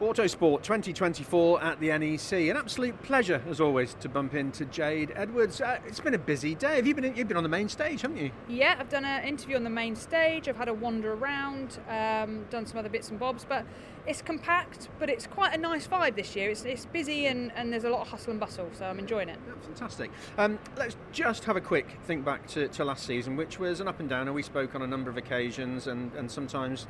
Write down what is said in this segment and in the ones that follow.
Autosport 2024 at the NEC. An absolute pleasure, as always, to bump into Jade Edwards. Uh, it's been a busy day. Have you been? You've been on the main stage, haven't you? Yeah, I've done an interview on the main stage. I've had a wander around, um, done some other bits and bobs, but it's compact, but it's quite a nice vibe this year. It's, it's busy and, and there's a lot of hustle and bustle, so I'm enjoying it. Yeah, fantastic. Um, let's just have a quick think back to, to last season, which was an up and down, and we spoke on a number of occasions, and, and sometimes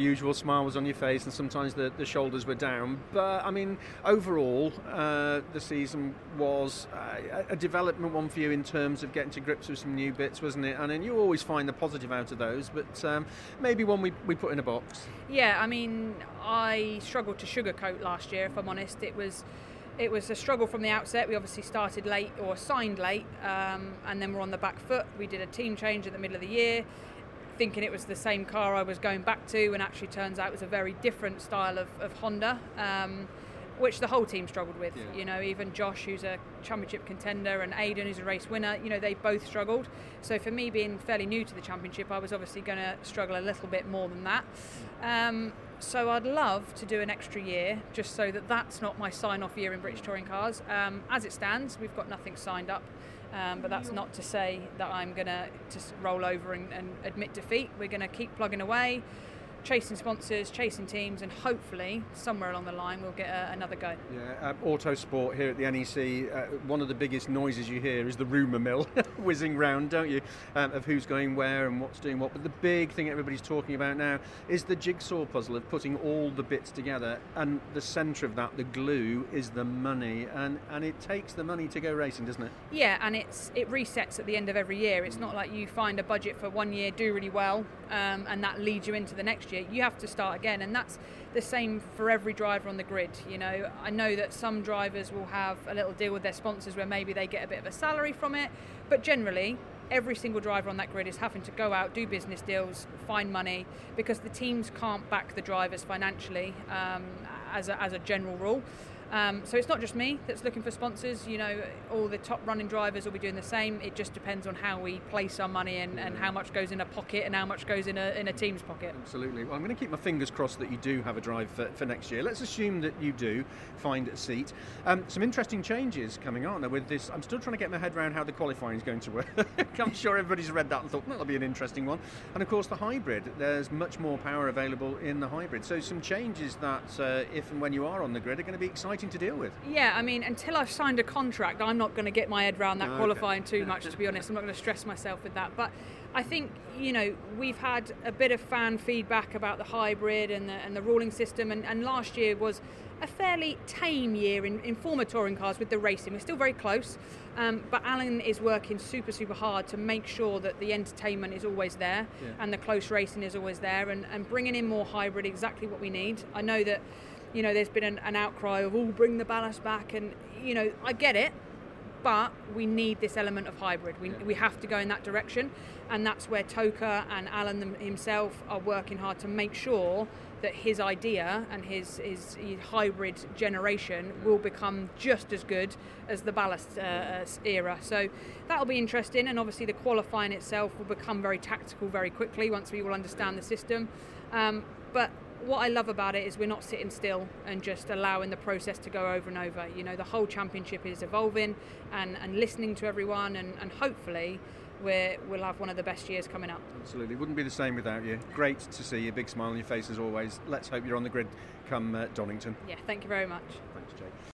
the usual smile was on your face, and sometimes the, the shoulders were down. But I mean, overall, uh, the season was uh, a development one for you in terms of getting to grips with some new bits, wasn't it? And then you always find the positive out of those, but um, maybe one we, we put in a box. Yeah, I mean, I struggled to sugarcoat last year, if I'm honest. It was it was a struggle from the outset. We obviously started late or signed late, um, and then we're on the back foot. We did a team change at the middle of the year thinking it was the same car I was going back to, and actually turns out it was a very different style of, of Honda, um, which the whole team struggled with. Yeah. You know, even Josh, who's a championship contender, and Aiden, who's a race winner, you know, they both struggled. So for me, being fairly new to the championship, I was obviously going to struggle a little bit more than that. Um, so I'd love to do an extra year, just so that that's not my sign-off year in British touring cars. Um, as it stands, we've got nothing signed up. Um, but that's not to say that I'm going to just roll over and, and admit defeat. We're going to keep plugging away chasing sponsors, chasing teams, and hopefully somewhere along the line we'll get a, another go. Yeah, uh, Autosport here at the NEC, uh, one of the biggest noises you hear is the rumour mill whizzing round, don't you, um, of who's going where and what's doing what. But the big thing everybody's talking about now is the jigsaw puzzle of putting all the bits together, and the centre of that, the glue, is the money, and and it takes the money to go racing, doesn't it? Yeah, and it's it resets at the end of every year. It's not like you find a budget for one year, do really well, um, and that leads you into the next year, you have to start again. And that's the same for every driver on the grid. You know, I know that some drivers will have a little deal with their sponsors where maybe they get a bit of a salary from it, but generally, every single driver on that grid is having to go out, do business deals, find money, because the teams can't back the drivers financially um, as, a, as a general rule. Um, so it's not just me that's looking for sponsors. You know, all the top running drivers will be doing the same. It just depends on how we place our money and, and how much goes in a pocket and how much goes in a, in a team's pocket. Absolutely. Well, I'm going to keep my fingers crossed that you do have a drive for, for next year. Let's assume that you do find a seat. Um, some interesting changes coming on there with this. I'm still trying to get my head around how the qualifying is going to work. I'm sure everybody's read that and thought well, that'll be an interesting one. And of course, the hybrid. There's much more power available in the hybrid. So some changes that, uh, if and when you are on the grid, are going to be exciting to deal with. Yeah, I mean, until I've signed a contract, I'm not going to get my head around that qualifying too much, to be honest. I'm not going to stress myself with that. But I think, you know, we've had a bit of fan feedback about the hybrid and the, and the ruling system, and, and last year was a fairly tame year in, in former touring cars with the racing. We're still very close, um, but Alan is working super, super hard to make sure that the entertainment is always there yeah. and the close racing is always there, and, and bringing in more hybrid exactly what we need. I know that you know, there's been an, an outcry of, oh, bring the ballast back. And, you know, I get it, but we need this element of hybrid. We, yeah. we have to go in that direction. And that's where TOCA and Alan himself are working hard to make sure that his idea and his, his, his hybrid generation will become just as good as the ballast uh, era. So that'll be interesting. And obviously, the qualifying itself will become very tactical very quickly once we all understand the system. Um, but what I love about it is we're not sitting still and just allowing the process to go over and over. You know, the whole championship is evolving and, and listening to everyone, and, and hopefully we will have one of the best years coming up. Absolutely. Wouldn't be the same without you. Great to see you. Big smile on your face as always. Let's hope you're on the grid come uh, Donington. Yeah, thank you very much. Thanks, Jay.